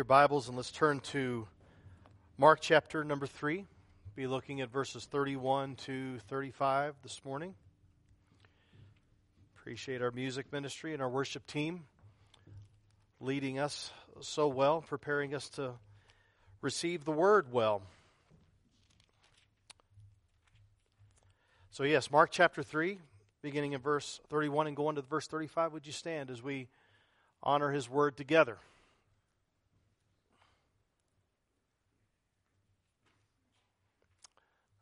your Bibles and let's turn to Mark chapter number 3. Be looking at verses 31 to 35 this morning. Appreciate our music ministry and our worship team leading us so well, preparing us to receive the word well. So, yes, Mark chapter 3, beginning in verse 31 and going to verse 35. Would you stand as we honor his word together?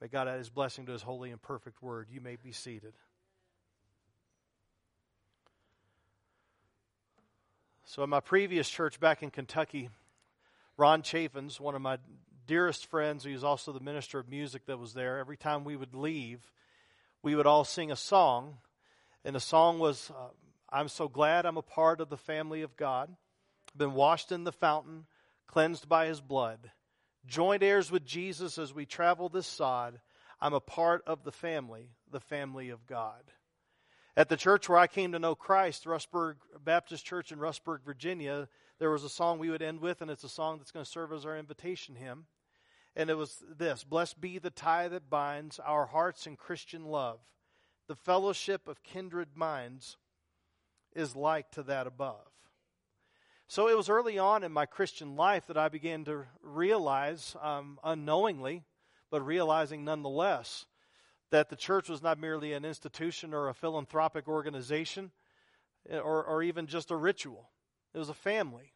May God add his blessing to his holy and perfect word. You may be seated. So, in my previous church back in Kentucky, Ron Chaffins, one of my dearest friends, he was also the minister of music that was there, every time we would leave, we would all sing a song. And the song was, uh, I'm so glad I'm a part of the family of God, been washed in the fountain, cleansed by his blood joint heirs with Jesus as we travel this sod. I'm a part of the family, the family of God. At the church where I came to know Christ, Rustburg Baptist Church in Rustburg, Virginia, there was a song we would end with, and it's a song that's going to serve as our invitation hymn. And it was this Blessed be the tie that binds our hearts in Christian love. The fellowship of kindred minds is like to that above. So it was early on in my Christian life that I began to realize, um, unknowingly, but realizing nonetheless, that the church was not merely an institution or a philanthropic organization eh, or, or even just a ritual, it was a family.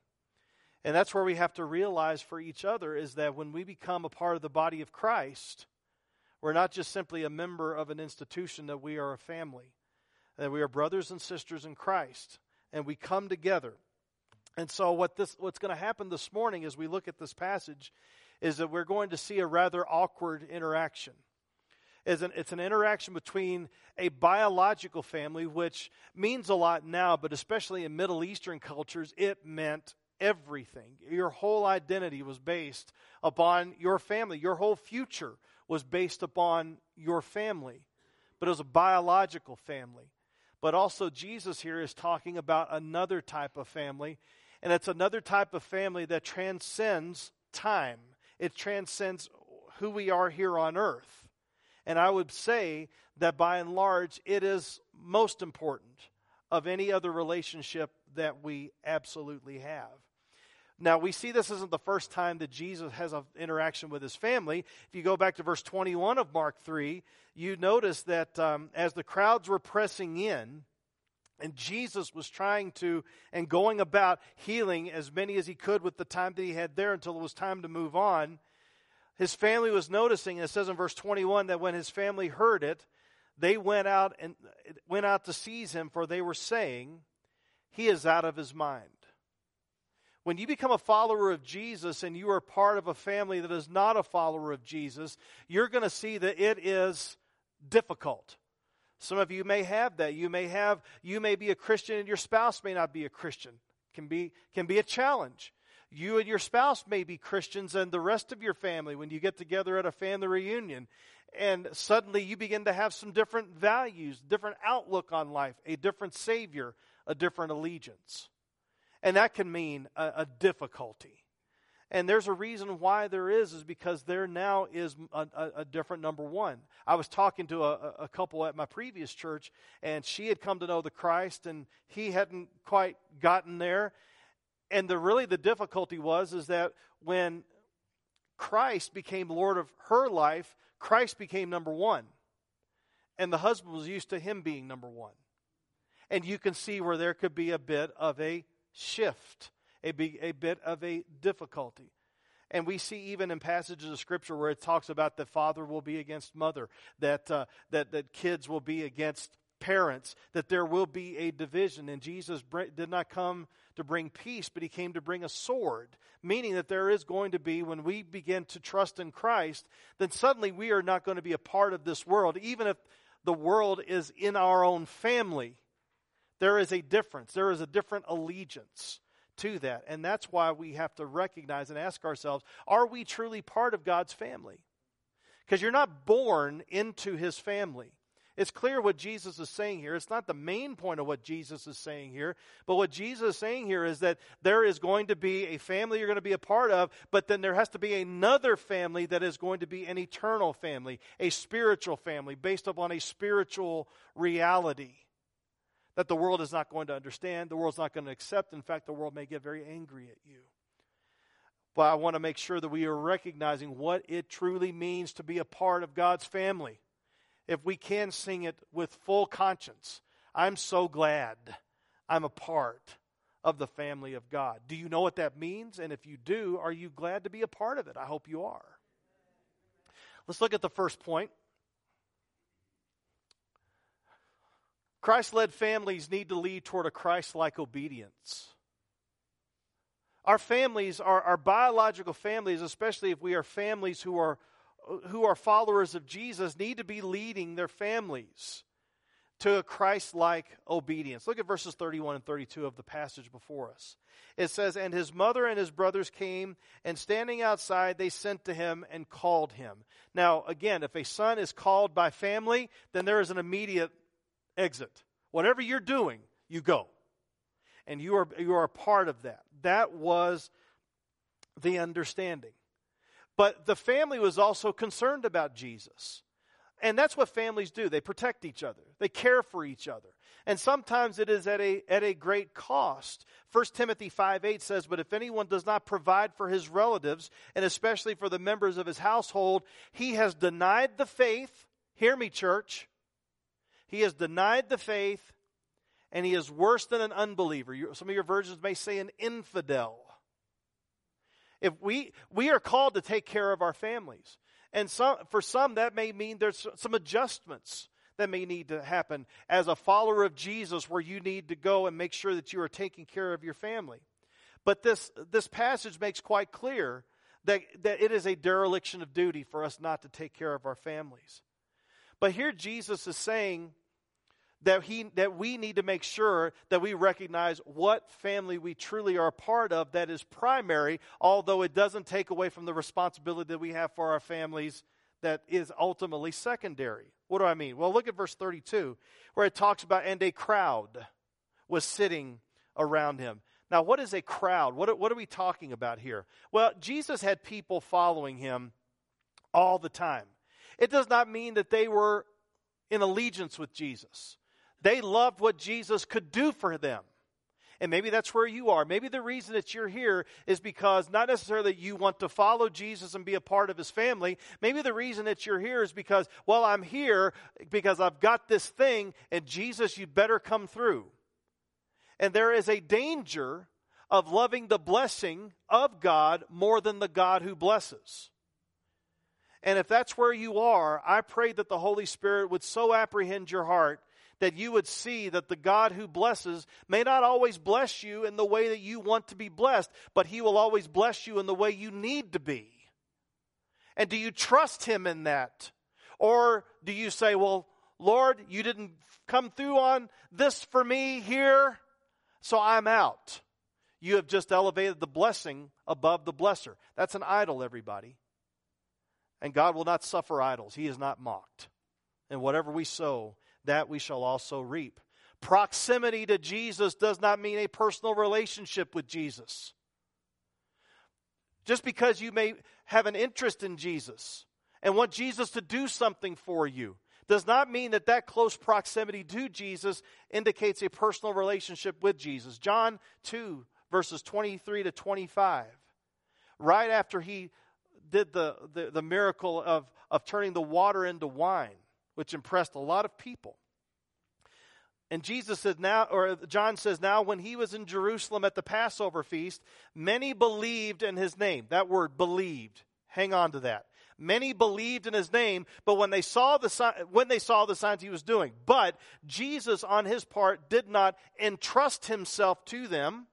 And that's where we have to realize for each other is that when we become a part of the body of Christ, we're not just simply a member of an institution, that we are a family, that we are brothers and sisters in Christ, and we come together and so what this what's going to happen this morning as we look at this passage is that we're going to see a rather awkward interaction. It's an, it's an interaction between a biological family, which means a lot now, but especially in Middle Eastern cultures, it meant everything. Your whole identity was based upon your family. Your whole future was based upon your family. But it was a biological family. But also, Jesus here is talking about another type of family, and it's another type of family that transcends time, it transcends who we are here on earth. And I would say that by and large, it is most important of any other relationship that we absolutely have. Now, we see this isn't the first time that Jesus has an interaction with his family. If you go back to verse 21 of Mark 3, you notice that um, as the crowds were pressing in, and Jesus was trying to and going about healing as many as he could with the time that he had there until it was time to move on. His family was noticing, and it says in verse 21 that when his family heard it, they went out and went out to seize him, for they were saying, He is out of his mind. When you become a follower of Jesus and you are part of a family that is not a follower of Jesus, you're going to see that it is difficult. Some of you may have that. You may have you may be a Christian and your spouse may not be a Christian. Can be can be a challenge. You and your spouse may be Christians and the rest of your family when you get together at a family reunion and suddenly you begin to have some different values, different outlook on life, a different savior, a different allegiance. And that can mean a, a difficulty. And there's a reason why there is, is because there now is a, a, a different number one. I was talking to a, a, couple at my previous church, and she had come to know the Christ, and he hadn't quite gotten there. And the really the difficulty was is that when Christ became Lord of her life, Christ became number one. And the husband was used to him being number one. And you can see where there could be a bit of a shift a, a bit of a difficulty. And we see even in passages of Scripture where it talks about the father will be against mother, that, uh, that, that kids will be against parents, that there will be a division. And Jesus did not come to bring peace, but he came to bring a sword. Meaning that there is going to be, when we begin to trust in Christ, then suddenly we are not going to be a part of this world, even if the world is in our own family. There is a difference. There is a different allegiance to that. And that's why we have to recognize and ask ourselves are we truly part of God's family? Because you're not born into his family. It's clear what Jesus is saying here. It's not the main point of what Jesus is saying here, but what Jesus is saying here is that there is going to be a family you're going to be a part of, but then there has to be another family that is going to be an eternal family, a spiritual family based upon a spiritual reality that the world is not going to understand, the world's not going to accept. In fact, the world may get very angry at you. But I want to make sure that we are recognizing what it truly means to be a part of God's family if we can sing it with full conscience, I'm so glad I'm a part of the family of God. Do you know what that means? And if you do, are you glad to be a part of it? I hope you are. Let's look at the first point. Christ led families need to lead toward a Christ like obedience. Our families, our, our biological families, especially if we are families who are who are followers of Jesus need to be leading their families to a Christ like obedience. Look at verses 31 and 32 of the passage before us. It says, And his mother and his brothers came, and standing outside, they sent to him and called him. Now, again, if a son is called by family, then there is an immediate exit. Whatever you're doing, you go. And you are, you are a part of that. That was the understanding. But the family was also concerned about Jesus. And that's what families do. They protect each other. They care for each other. And sometimes it is at a, at a great cost. 1 Timothy 5 8 says, But if anyone does not provide for his relatives, and especially for the members of his household, he has denied the faith. Hear me, church. He has denied the faith, and he is worse than an unbeliever. Some of your versions may say an infidel. If we, we are called to take care of our families. And some, for some, that may mean there's some adjustments that may need to happen as a follower of Jesus where you need to go and make sure that you are taking care of your family. But this, this passage makes quite clear that, that it is a dereliction of duty for us not to take care of our families. But here Jesus is saying that, he, that we need to make sure that we recognize what family we truly are a part of that is primary, although it doesn't take away from the responsibility that we have for our families that is ultimately secondary. What do I mean? Well, look at verse 32, where it talks about, and a crowd was sitting around him. Now, what is a crowd? What, what are we talking about here? Well, Jesus had people following him all the time. It does not mean that they were in allegiance with Jesus. They loved what Jesus could do for them. And maybe that's where you are. Maybe the reason that you're here is because not necessarily you want to follow Jesus and be a part of his family. Maybe the reason that you're here is because, well, I'm here because I've got this thing, and Jesus, you better come through. And there is a danger of loving the blessing of God more than the God who blesses. And if that's where you are, I pray that the Holy Spirit would so apprehend your heart that you would see that the God who blesses may not always bless you in the way that you want to be blessed, but He will always bless you in the way you need to be. And do you trust Him in that? Or do you say, well, Lord, you didn't come through on this for me here, so I'm out. You have just elevated the blessing above the blesser. That's an idol, everybody. And God will not suffer idols. He is not mocked. And whatever we sow, that we shall also reap. Proximity to Jesus does not mean a personal relationship with Jesus. Just because you may have an interest in Jesus and want Jesus to do something for you does not mean that that close proximity to Jesus indicates a personal relationship with Jesus. John 2, verses 23 to 25. Right after he did the, the, the miracle of, of turning the water into wine, which impressed a lot of people. And Jesus said now, or John says now, when he was in Jerusalem at the Passover feast, many believed in his name. That word believed. Hang on to that. Many believed in his name, but when they saw the when they saw the signs he was doing, but Jesus on his part did not entrust himself to them.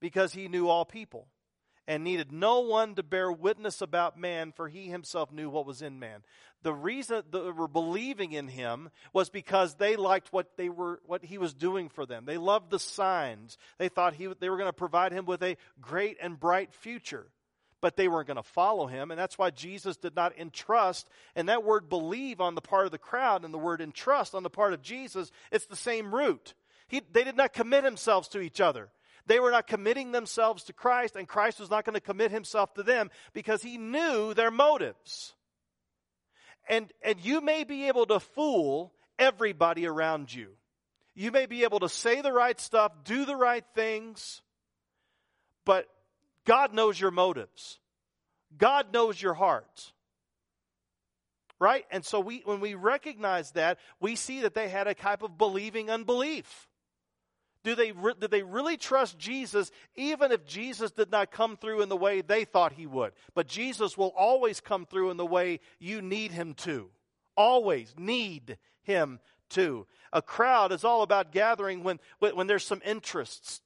because he knew all people and needed no one to bear witness about man, for he himself knew what was in man. The reason they were believing in him was because they liked what they were, what he was doing for them. They loved the signs. They thought he, they were going to provide him with a great and bright future. But they weren't going to follow him, and that's why Jesus did not entrust. And that word believe on the part of the crowd and the word entrust on the part of Jesus, it's the same root. He, they did not commit themselves to each other. They were not committing themselves to Christ, and Christ was not going to commit himself to them because he knew their motives. And, and you may be able to fool everybody around you. You may be able to say the right stuff, do the right things, but God knows your motives. God knows your heart. Right? And so we, when we recognize that, we see that they had a type of believing unbelief. Do they, did they really trust Jesus even if Jesus did not come through in the way they thought he would? But Jesus will always come through in the way you need him to. Always need him to. A crowd is all about gathering when, when there's some interests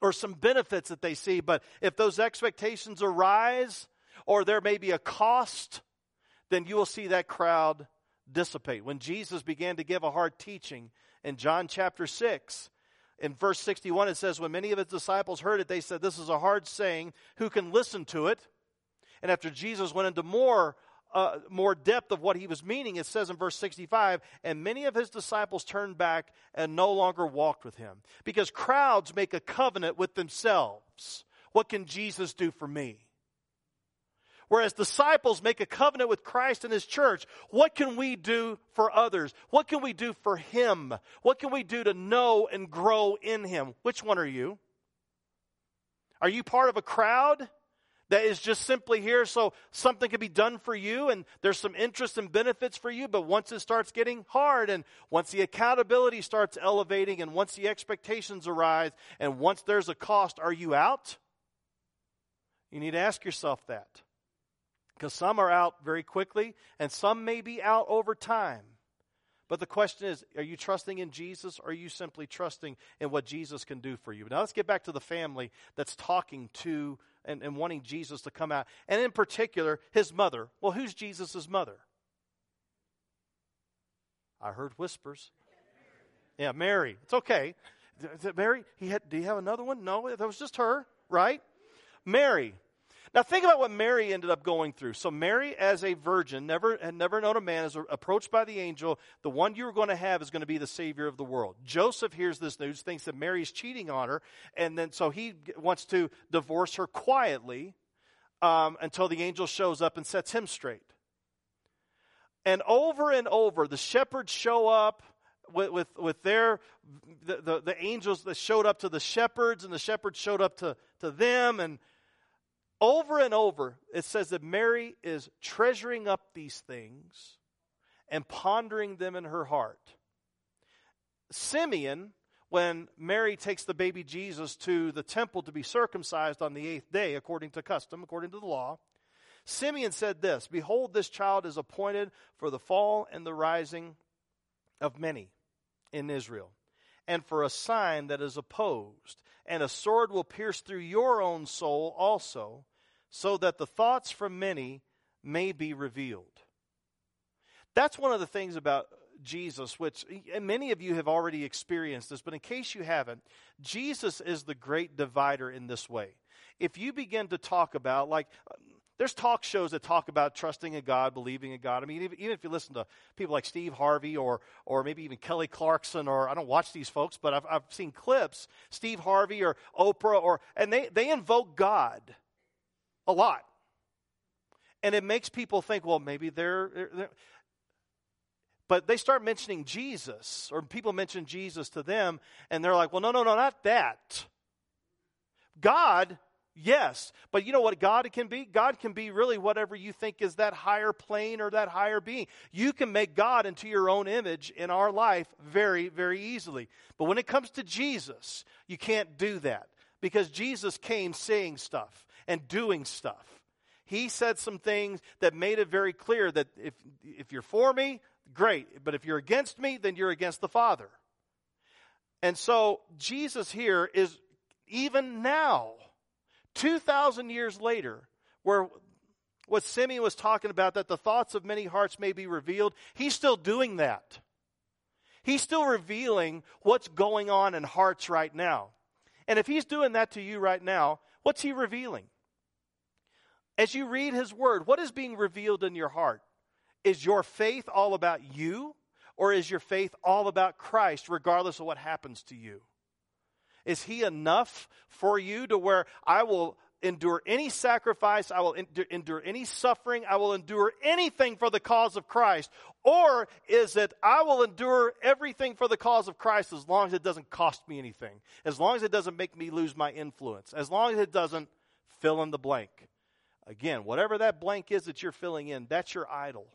or some benefits that they see. But if those expectations arise or there may be a cost, then you will see that crowd dissipate. When Jesus began to give a hard teaching in John chapter 6, in verse 61, it says, When many of his disciples heard it, they said, This is a hard saying. Who can listen to it? And after Jesus went into more, uh, more depth of what he was meaning, it says in verse 65, And many of his disciples turned back and no longer walked with him. Because crowds make a covenant with themselves. What can Jesus do for me? Whereas disciples make a covenant with Christ and His church. What can we do for others? What can we do for Him? What can we do to know and grow in Him? Which one are you? Are you part of a crowd that is just simply here so something can be done for you and there's some interest and benefits for you, but once it starts getting hard and once the accountability starts elevating and once the expectations arise and once there's a cost, are you out? You need to ask yourself that. Because some are out very quickly, and some may be out over time. But the question is are you trusting in Jesus, or are you simply trusting in what Jesus can do for you? Now let's get back to the family that's talking to and, and wanting Jesus to come out. And in particular, his mother. Well, who's Jesus' mother? I heard whispers. Yeah, Mary. It's okay. Mary, he had, do you have another one? No, that was just her, right? Mary. Now think about what Mary ended up going through. So Mary, as a virgin, never had never known a man, is approached by the angel. The one you are going to have is going to be the savior of the world. Joseph hears this news, thinks that Mary's cheating on her, and then so he wants to divorce her quietly um, until the angel shows up and sets him straight. And over and over, the shepherds show up with, with, with their the, the, the angels that showed up to the shepherds, and the shepherds showed up to, to them, and over and over, it says that Mary is treasuring up these things and pondering them in her heart. Simeon, when Mary takes the baby Jesus to the temple to be circumcised on the eighth day, according to custom, according to the law, Simeon said this Behold, this child is appointed for the fall and the rising of many in Israel, and for a sign that is opposed, and a sword will pierce through your own soul also so that the thoughts from many may be revealed. That's one of the things about Jesus, which many of you have already experienced this, but in case you haven't, Jesus is the great divider in this way. If you begin to talk about, like, there's talk shows that talk about trusting in God, believing in God. I mean, even, even, if you listen to people like Steve Harvey or, or maybe even Kelly Clarkson, or I don't watch these folks, but I've, I've seen clips, Steve Harvey or Oprah, or, and they, they invoke God a lot. And it makes people think, well, maybe they're, they're, But they start mentioning Jesus, or people mention Jesus to them, and they're like, well, no, no, no, not that. God, yes. But you know what God can be? God can be really whatever you think is that higher plane or that higher being. You can make God into your own image in our life very, very easily. But when it comes to Jesus, you can't do that because Jesus came saying stuff and doing stuff. He said some things that made it very clear that if, if you're for me, great. But if you're against me, then you're against the Father. And so Jesus here is even now, 2,000 years later, where what Simeon was talking about, that the thoughts of many hearts may be revealed, he's still doing that. He's still revealing what's going on in hearts right now. And if he's doing that to you right now, what's he revealing? As you read his word, what is being revealed in your heart? Is your faith all about you, or is your faith all about Christ, regardless of what happens to you? Is he enough for you to where I will endure any sacrifice, I will endure any suffering, I will endure anything for the cause of Christ? Or is it I will endure everything for the cause of Christ as long as it doesn't cost me anything, as long as it doesn't make me lose my influence, as long as it doesn't fill in the blank? Again, whatever that blank is that you're filling in, that's your idol.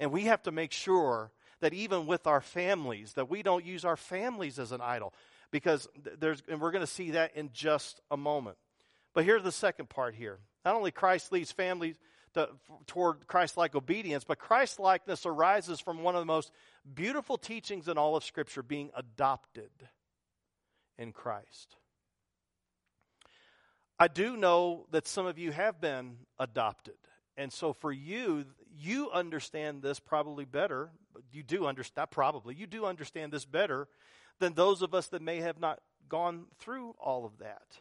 And we have to make sure that even with our families, that we don't use our families as an idol. Because there's, and we're going to see that in just a moment. But here's the second part here. Not only Christ leads families to, toward Christ like obedience, but Christ likeness arises from one of the most beautiful teachings in all of Scripture being adopted in Christ. I do know that some of you have been adopted. And so for you, you understand this probably better. You do understand, probably, you do understand this better than those of us that may have not gone through all of that.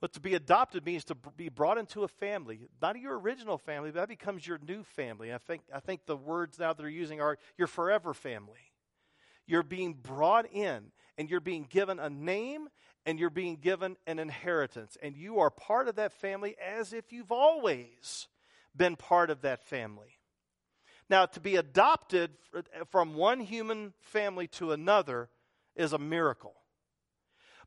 But to be adopted means to be brought into a family, not your original family, but that becomes your new family. I think, I think the words now they're using are your forever family. You're being brought in and you're being given a name and you're being given an inheritance. And you are part of that family as if you've always been part of that family. Now, to be adopted from one human family to another is a miracle.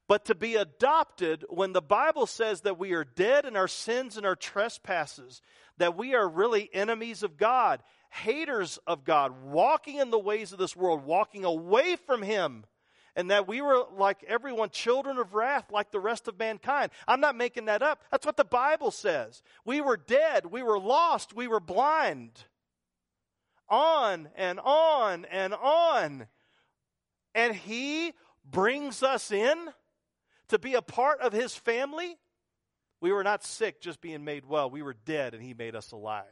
But to be adopted, when the Bible says that we are dead in our sins and our trespasses, that we are really enemies of God, haters of God, walking in the ways of this world, walking away from Him, and that we were like everyone, children of wrath, like the rest of mankind. I'm not making that up. That's what the Bible says. We were dead, we were lost, we were blind. On and on and on. And He brings us in to be a part of His family. We were not sick just being made well. We were dead and He made us alive.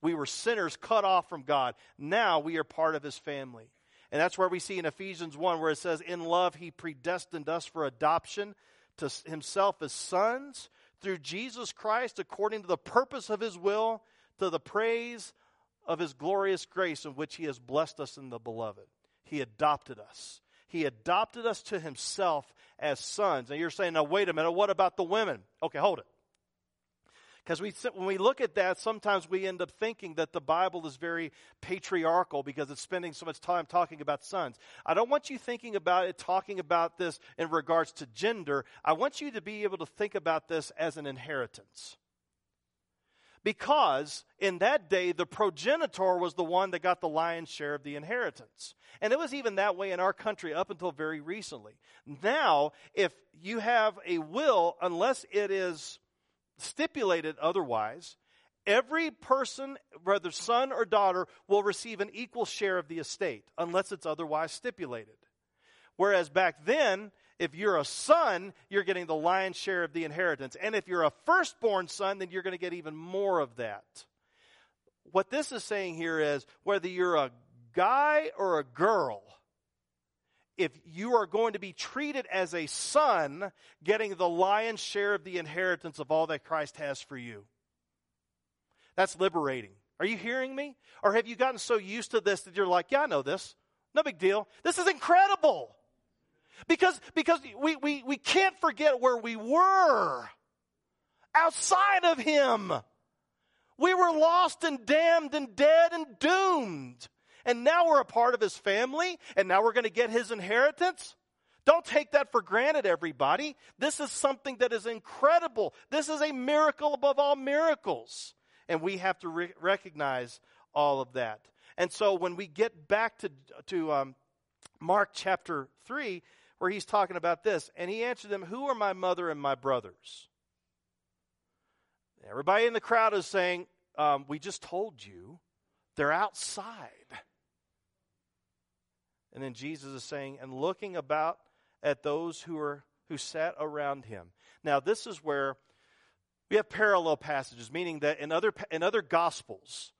We were sinners cut off from God. Now we are part of His family. And that's where we see in Ephesians 1 where it says, In love, he predestined us for adoption to himself as sons through Jesus Christ according to the purpose of his will, to the praise of his glorious grace in which he has blessed us in the beloved. He adopted us. He adopted us to himself as sons. And you're saying, now wait a minute, what about the women? Okay, hold it. Because we, when we look at that, sometimes we end up thinking that the Bible is very patriarchal because it's spending so much time talking about sons. I don't want you thinking about it, talking about this in regards to gender. I want you to be able to think about this as an inheritance. Because in that day, the progenitor was the one that got the lion's share of the inheritance. And it was even that way in our country up until very recently. Now, if you have a will, unless it is stipulated otherwise, every person, whether son or daughter, will receive an equal share of the estate, unless it's otherwise stipulated. Whereas back then, if you're a son, you're getting the lion's share of the inheritance. And if you're a firstborn son, then you're going to get even more of that. What this is saying here is whether you're a guy or a girl, if you are going to be treated as a son, getting the lion's share of the inheritance of all that Christ has for you. That's liberating. Are you hearing me? Or have you gotten so used to this that you're like, yeah, I know this. No big deal. This is incredible. Because, because we, we, we can't forget where we were outside of Him. We were lost and damned and dead and doomed and now we're a part of his family, and now we're going to get his inheritance. Don't take that for granted, everybody. This is something that is incredible. This is a miracle above all miracles. And we have to re- recognize all of that. And so when we get back to, to um, Mark chapter 3, where he's talking about this, and he answered them, Who are my mother and my brothers? Everybody in the crowd is saying, um, We just told you they're outside. And then Jesus is saying, and looking about at those who are who sat around him. Now, this is where we have parallel passages, meaning that in other, in other gospels,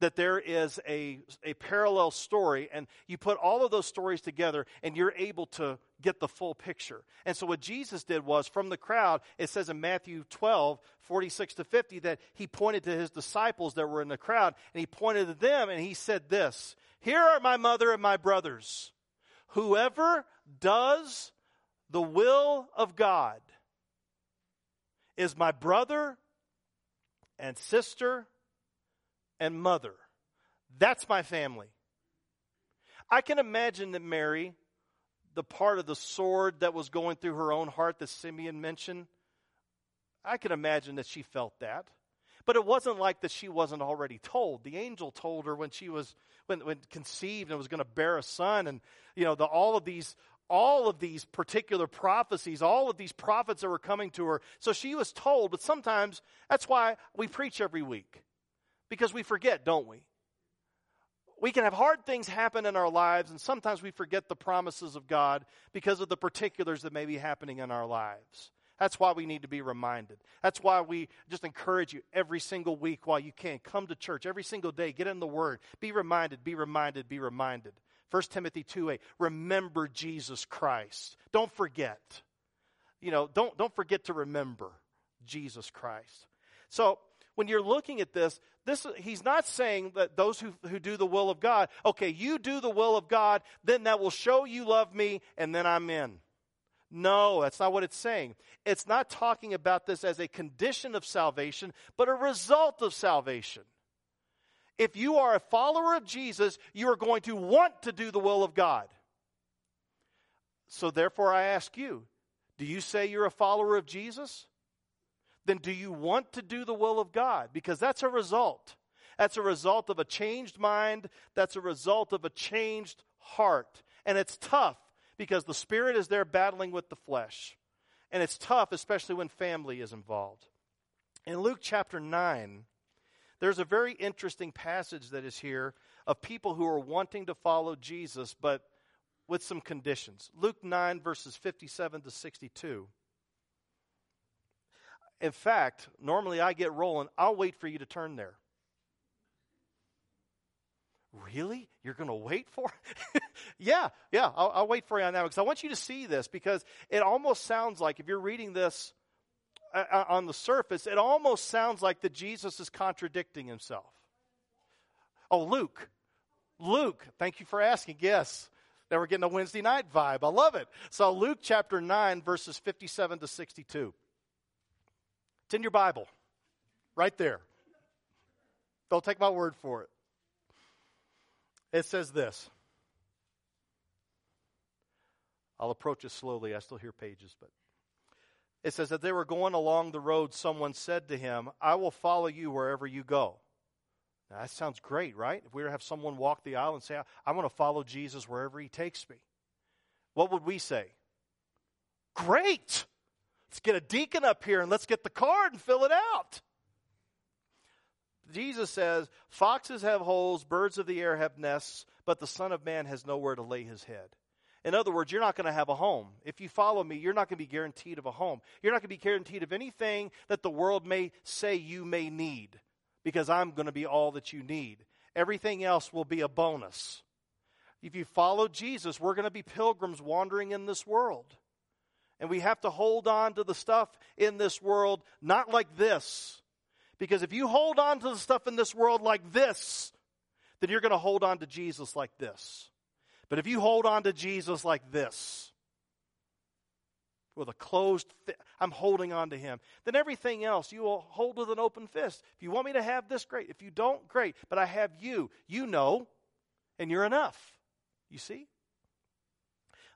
that there is a, a parallel story, and you put all of those stories together, and you're able to get the full picture. And so, what Jesus did was from the crowd, it says in Matthew 12, 46 to 50, that he pointed to his disciples that were in the crowd, and he pointed to them, and he said this Here are my mother and my brothers. Whoever does the will of God is my brother and sister and mother. That's my family. I can imagine that Mary, the part of the sword that was going through her own heart that Simeon mentioned, I can imagine that she felt that. But it wasn't like that she wasn't already told. The angel told her when she was when, when conceived and was going to bear a son, and you know the, all of these all of these particular prophecies, all of these prophets that were coming to her. So she was told, but sometimes that's why we preach every week. Because we forget, don't we? We can have hard things happen in our lives, and sometimes we forget the promises of God because of the particulars that may be happening in our lives. That's why we need to be reminded. That's why we just encourage you every single week while you can. Come to church every single day. Get in the Word. Be reminded, be reminded, be reminded. 1 Timothy 2 8. Remember Jesus Christ. Don't forget. You know, don't, don't forget to remember Jesus Christ. So when you're looking at this, this he's not saying that those who, who do the will of God, okay, you do the will of God, then that will show you love me, and then I'm in. No, that's not what it's saying. It's not talking about this as a condition of salvation, but a result of salvation. If you are a follower of Jesus, you are going to want to do the will of God. So, therefore, I ask you do you say you're a follower of Jesus? Then do you want to do the will of God? Because that's a result. That's a result of a changed mind. That's a result of a changed heart. And it's tough because the Spirit is there battling with the flesh. And it's tough, especially when family is involved. In Luke chapter 9, there's a very interesting passage that is here of people who are wanting to follow Jesus, but with some conditions. Luke 9, verses 57 to 62. In fact, normally I get rolling. I'll wait for you to turn there. Really? You're going to wait for yeah, yeah, I'll, I'll, wait for you on that because I want you to see this because it almost sounds like if you're reading this uh, uh, on the surface, it almost sounds like that Jesus is contradicting himself. Oh, Luke. Luke, thank you for asking. Yes. Now we're getting a Wednesday night vibe. I love it. So, Luke chapter 9, verses 57 to 62. It's in your Bible, right there. Don't take my word for it. It says this. I'll approach it slowly. I still hear pages, but it says that they were going along the road, someone said to him, I will follow you wherever you go. Now, that sounds great, right? If we were to have someone walk the aisle and say, I want to follow Jesus wherever he takes me, what would we say? Great! Let's get a deacon up here and let's get the card and fill it out. Jesus says, Foxes have holes, birds of the air have nests, but the Son of Man has nowhere to lay his head. In other words, you're not going to have a home. If you follow me, you're not going to be guaranteed of a home. You're not going to be guaranteed of anything that the world may say you may need because I'm going to be all that you need. Everything else will be a bonus. If you follow Jesus, we're going to be pilgrims wandering in this world. And we have to hold on to the stuff in this world, not like this. Because if you hold on to the stuff in this world like this, then you're going to hold on to Jesus like this. But if you hold on to Jesus like this, with a closed fist, I'm holding on to him, then everything else you will hold with an open fist. If you want me to have this, great. If you don't, great. But I have you. You know, and you're enough. You see?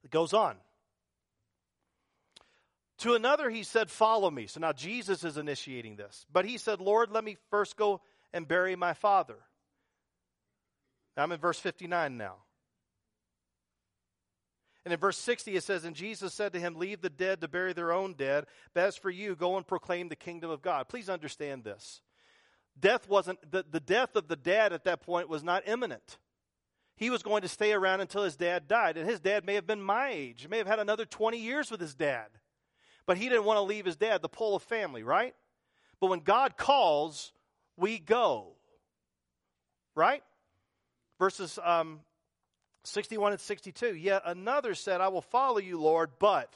It goes on. To another, he said, Follow me. So now Jesus is initiating this. But he said, Lord, let me first go and bury my father. I'm in verse 59 now. And in verse 60, it says, And Jesus said to him, Leave the dead to bury their own dead, but as for you, go and proclaim the kingdom of God. Please understand this. Death wasn't, the, the death of the dad at that point was not imminent. He was going to stay around until his dad died. And his dad may have been my age, may have had another 20 years with his dad. But he didn't want to leave his dad, the pull of family, right? But when God calls, we go. Right? Verses um, 61 and 62. Yet another said, I will follow you, Lord, but.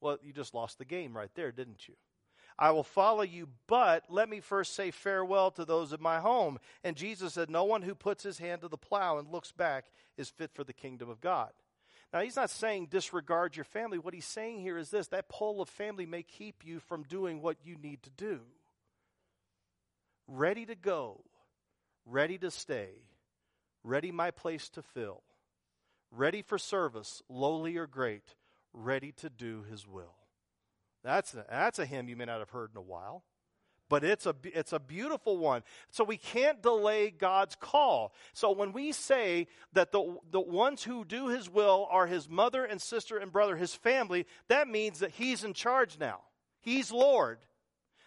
Well, you just lost the game right there, didn't you? I will follow you, but let me first say farewell to those of my home. And Jesus said, No one who puts his hand to the plow and looks back is fit for the kingdom of God. Now, he's not saying disregard your family. What he's saying here is this that pull of family may keep you from doing what you need to do. Ready to go, ready to stay, ready my place to fill, ready for service, lowly or great, ready to do his will. That's a, that's a hymn you may not have heard in a while, but it's a, it's a beautiful one. So we can't delay God's call. So when we say that the, the ones who do his will are his mother and sister and brother, his family, that means that he's in charge now. He's Lord.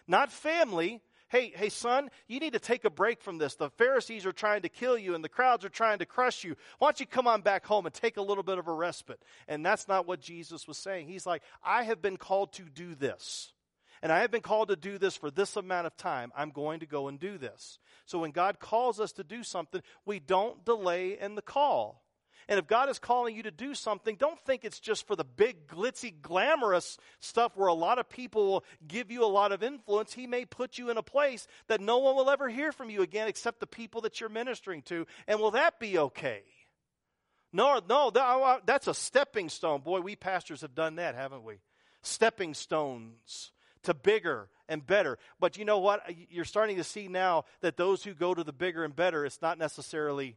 Not family, hey, hey, son, you need to take a break from this. The Pharisees are trying to kill you and the crowds are trying to crush you. Why don't you come on back home and take a little bit of a respite? And that's not what Jesus was saying. He's like, I have been called to do this. And I have been called to do this for this amount of time. I'm going to go and do this. So when God calls us to do something, we don't delay in the call. And if God is calling you to do something, don't think it's just for the big, glitzy, glamorous stuff where a lot of people will give you a lot of influence. He may put you in a place that no one will ever hear from you again except the people that you're ministering to. And will that be okay? No, no, that's a stepping stone. Boy, we pastors have done that, haven't we? Stepping stones to bigger and better. But you know what? You're starting to see now that those who go to the bigger and better, it's not necessarily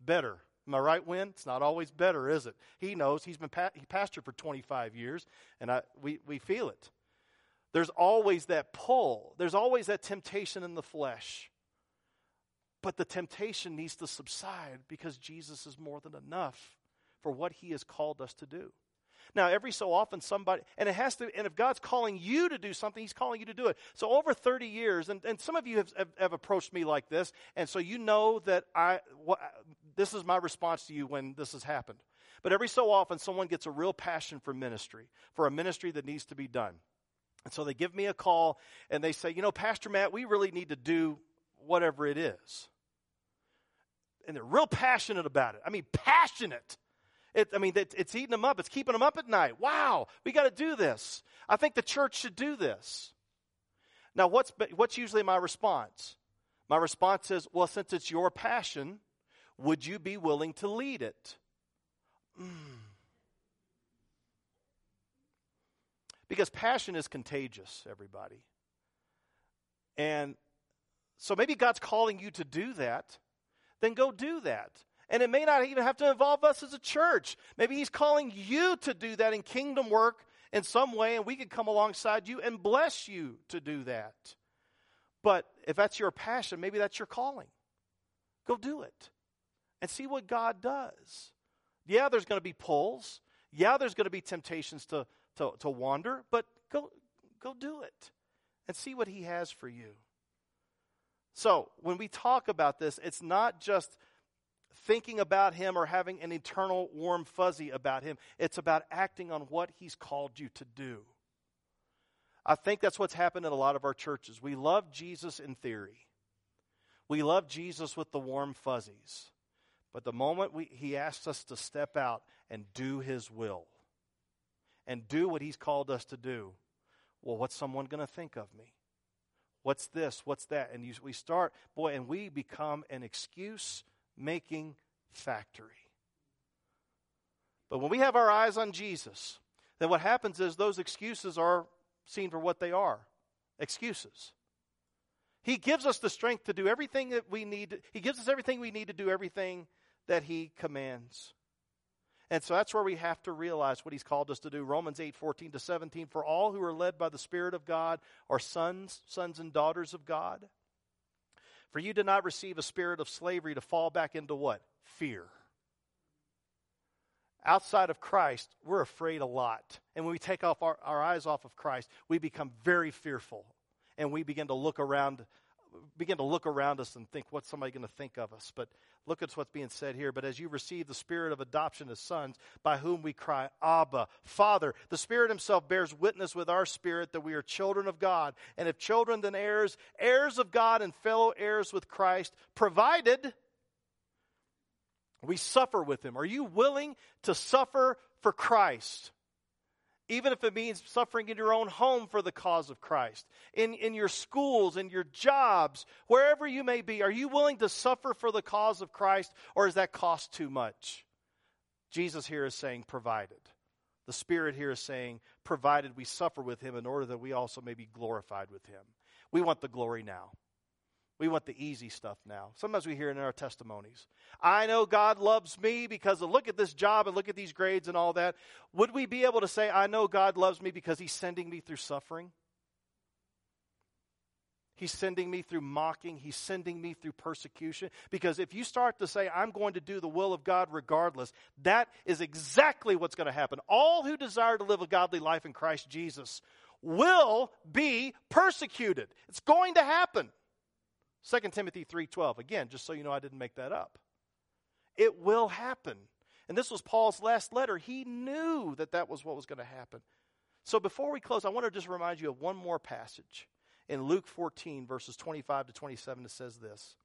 better. Am I right, Win? It's not always better, is it? He knows. He's been pa- he pastored for 25 years, and I, we, we feel it. There's always that pull. There's always that temptation in the flesh. But the temptation needs to subside because Jesus is more than enough for what he has called us to do. Now, every so often, somebody, and it has to, and if God's calling you to do something, He's calling you to do it. So, over 30 years, and, and some of you have, have, have approached me like this, and so you know that I, what, this is my response to you when this has happened. But every so often, someone gets a real passion for ministry, for a ministry that needs to be done. And so they give me a call and they say, you know, Pastor Matt, we really need to do whatever it is. And they're real passionate about it. I mean, passionate. It, I mean, it, it's eating them up. It's keeping them up at night. Wow, we got to do this. I think the church should do this. Now, what's, what's usually my response? My response is, well, since it's your passion, would you be willing to lead it? Mm. Because passion is contagious, everybody. And so maybe God's calling you to do that, then go do that. And it may not even have to involve us as a church. Maybe He's calling you to do that in kingdom work in some way, and we can come alongside you and bless you to do that. But if that's your passion, maybe that's your calling. Go do it and see what God does. Yeah, there's going to be pulls. Yeah, there's going to be temptations to, to, to wander, but go, go do it and see what He has for you. So, when we talk about this, it's not just thinking about him or having an eternal warm fuzzy about him. It's about acting on what he's called you to do. I think that's what's happened in a lot of our churches. We love Jesus in theory. We love Jesus with the warm fuzzies. But the moment we, he asks us to step out and do his will and do what he's called us to do, well, what's someone going to think of me? What's this? What's that? And you, we start, boy, and we become an excuse making factory. But when we have our eyes on Jesus, then what happens is those excuses are seen for what they are excuses. He gives us the strength to do everything that we need. He gives us everything we need to do everything that He commands. And so that's where we have to realize what He's called us to do. Romans 8 14 to 17. For all who are led by the Spirit of God are sons, sons and daughters of God. For you did not receive a spirit of slavery to fall back into what? Fear. Outside of Christ, we're afraid a lot. And when we take off our, our eyes off of Christ, we become very fearful. And we begin to look around begin to look around us and think, what's somebody going to think of us? But look at what's being said here. But as you receive the spirit of adoption as sons, by whom we cry, Abba, Father, the Spirit Himself bears witness with our spirit that we are children of God. And if children, then heirs, heirs of God and fellow heirs with Christ, provided we suffer with Him. Are you willing to suffer for Christ? Even if it means suffering in your own home for the cause of Christ, in, in your schools, in your jobs, wherever you may be, are you willing to suffer for the cause of Christ, or is that cost too much? Jesus here is saying, provided. The Spirit here is saying, provided we suffer with Him in order that we also may be glorified with Him. We want the glory now. We want the easy stuff now. Sometimes we hear it in our testimonies. I know God loves me because of look at this job and look at these grades and all that. Would we be able to say, I know God loves me because He's sending me through suffering? He's sending me through mocking. He's sending me through persecution. Because if you start to say, I'm going to do the will of God regardless, that is exactly what's going to happen. All who desire to live a godly life in Christ Jesus will be persecuted. It's going to happen. 2 Timothy 3:12 again just so you know I didn't make that up. It will happen. And this was Paul's last letter. He knew that that was what was going to happen. So before we close I want to just remind you of one more passage. In Luke 14 verses 25 to 27 it says this.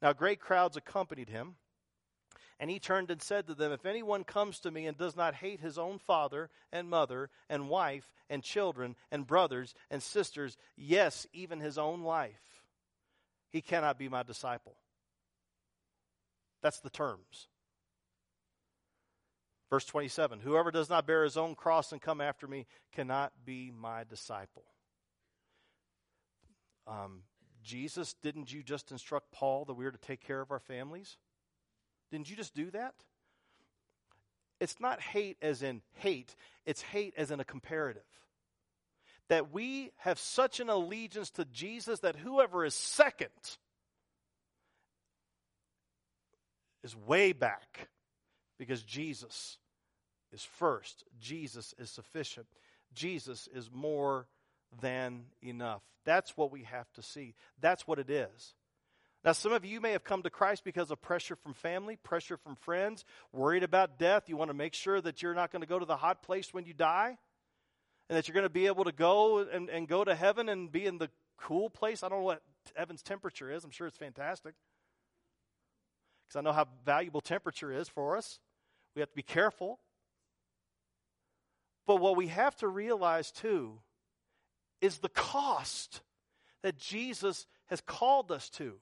Now great crowds accompanied him and he turned and said to them, If anyone comes to me and does not hate his own father and mother and wife and children and brothers and sisters, yes, even his own life, he cannot be my disciple. That's the terms. Verse 27 Whoever does not bear his own cross and come after me cannot be my disciple. Um, Jesus, didn't you just instruct Paul that we are to take care of our families? Didn't you just do that? It's not hate as in hate, it's hate as in a comparative that we have such an allegiance to Jesus that whoever is second is way back because Jesus is first. Jesus is sufficient. Jesus is more than enough. That's what we have to see. That's what it is. Now, some of you may have come to Christ because of pressure from family, pressure from friends, worried about death. You want to make sure that you're not going to go to the hot place when you die and that you're going to be able to go and, and go to heaven and be in the cool place. I don't know what heaven's temperature is. I'm sure it's fantastic. Because I know how valuable temperature is for us. We have to be careful. But what we have to realize too is the cost that Jesus has called us to.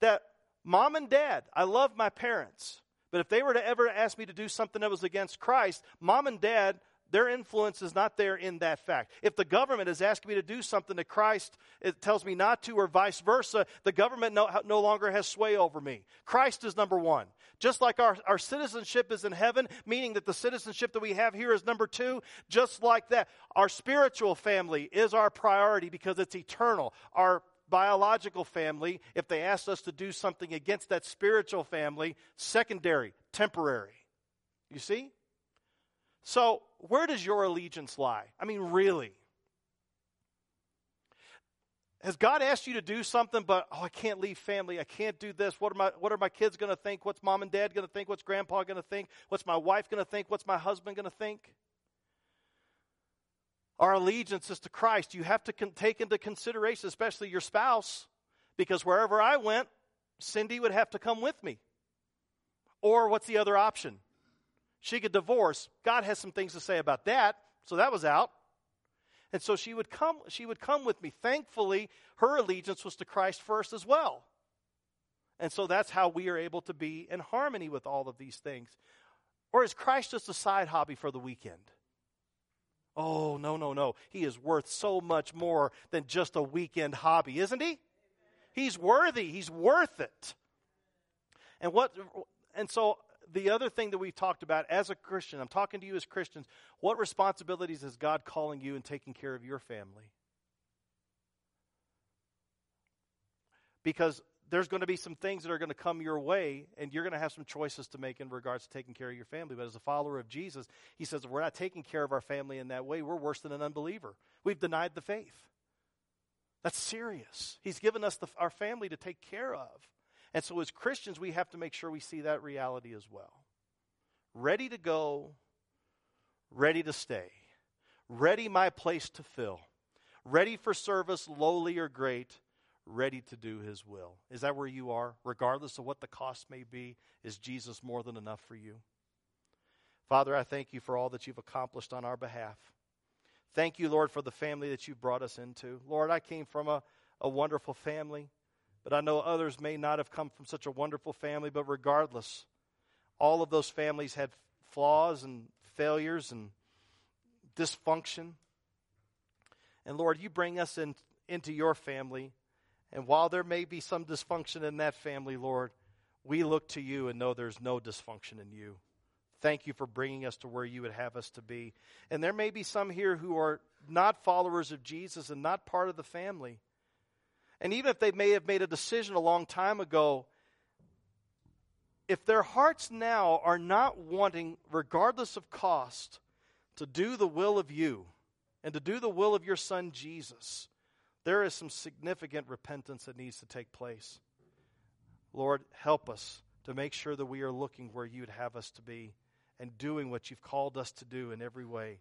That mom and dad, I love my parents, but if they were to ever ask me to do something that was against Christ, mom and dad their influence is not there in that fact. If the government is asking me to do something that Christ tells me not to, or vice versa, the government no, no longer has sway over me. Christ is number one. Just like our, our citizenship is in heaven, meaning that the citizenship that we have here is number two, just like that. Our spiritual family is our priority because it's eternal. Our biological family, if they ask us to do something against that spiritual family, secondary, temporary. You see? So, where does your allegiance lie? I mean, really? Has God asked you to do something, but oh, I can't leave family. I can't do this. What are my What are my kids going to think? What's mom and dad going to think? What's grandpa going to think? What's my wife going to think? What's my husband going to think? Our allegiance is to Christ. You have to con- take into consideration, especially your spouse, because wherever I went, Cindy would have to come with me. Or what's the other option? She could divorce. God has some things to say about that. So that was out. And so she would come she would come with me. Thankfully, her allegiance was to Christ first as well. And so that's how we are able to be in harmony with all of these things. Or is Christ just a side hobby for the weekend? Oh, no, no, no. He is worth so much more than just a weekend hobby, isn't he? He's worthy. He's worth it. And what and so the other thing that we've talked about as a Christian, I'm talking to you as Christians, what responsibilities is God calling you in taking care of your family? Because there's going to be some things that are going to come your way, and you're going to have some choices to make in regards to taking care of your family. But as a follower of Jesus, he says if we're not taking care of our family in that way, we're worse than an unbeliever. We've denied the faith. That's serious. He's given us the, our family to take care of. And so, as Christians, we have to make sure we see that reality as well. Ready to go, ready to stay, ready my place to fill, ready for service, lowly or great, ready to do his will. Is that where you are? Regardless of what the cost may be, is Jesus more than enough for you? Father, I thank you for all that you've accomplished on our behalf. Thank you, Lord, for the family that you've brought us into. Lord, I came from a, a wonderful family, but I know others may not have come from such a wonderful family, but regardless, all of those families had flaws and failures and dysfunction. And Lord, you bring us in, into your family. And while there may be some dysfunction in that family, Lord, we look to you and know there's no dysfunction in you. Thank you for bringing us to where you would have us to be. And there may be some here who are not followers of Jesus and not part of the family. And even if they may have made a decision a long time ago, if their hearts now are not wanting, regardless of cost, to do the will of you and to do the will of your son Jesus, there is some significant repentance that needs to take place. Lord, help us to make sure that we are looking where you'd have us to be and doing what you've called us to do in every way.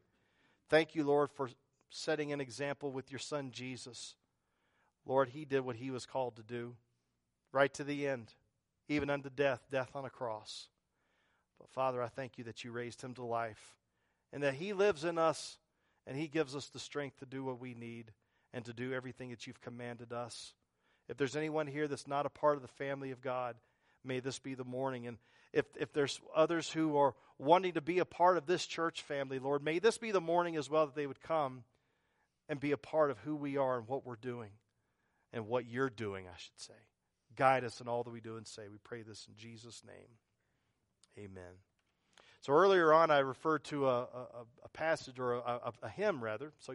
Thank you, Lord, for setting an example with your son Jesus. Lord, he did what he was called to do right to the end, even unto death, death on a cross. But Father, I thank you that you raised him to life and that he lives in us and he gives us the strength to do what we need and to do everything that you've commanded us. If there's anyone here that's not a part of the family of God, may this be the morning. And if, if there's others who are wanting to be a part of this church family, Lord, may this be the morning as well that they would come and be a part of who we are and what we're doing and what you're doing, I should say. Guide us in all that we do and say. We pray this in Jesus' name. Amen. So earlier on, I referred to a, a, a passage or a, a, hymn, rather. So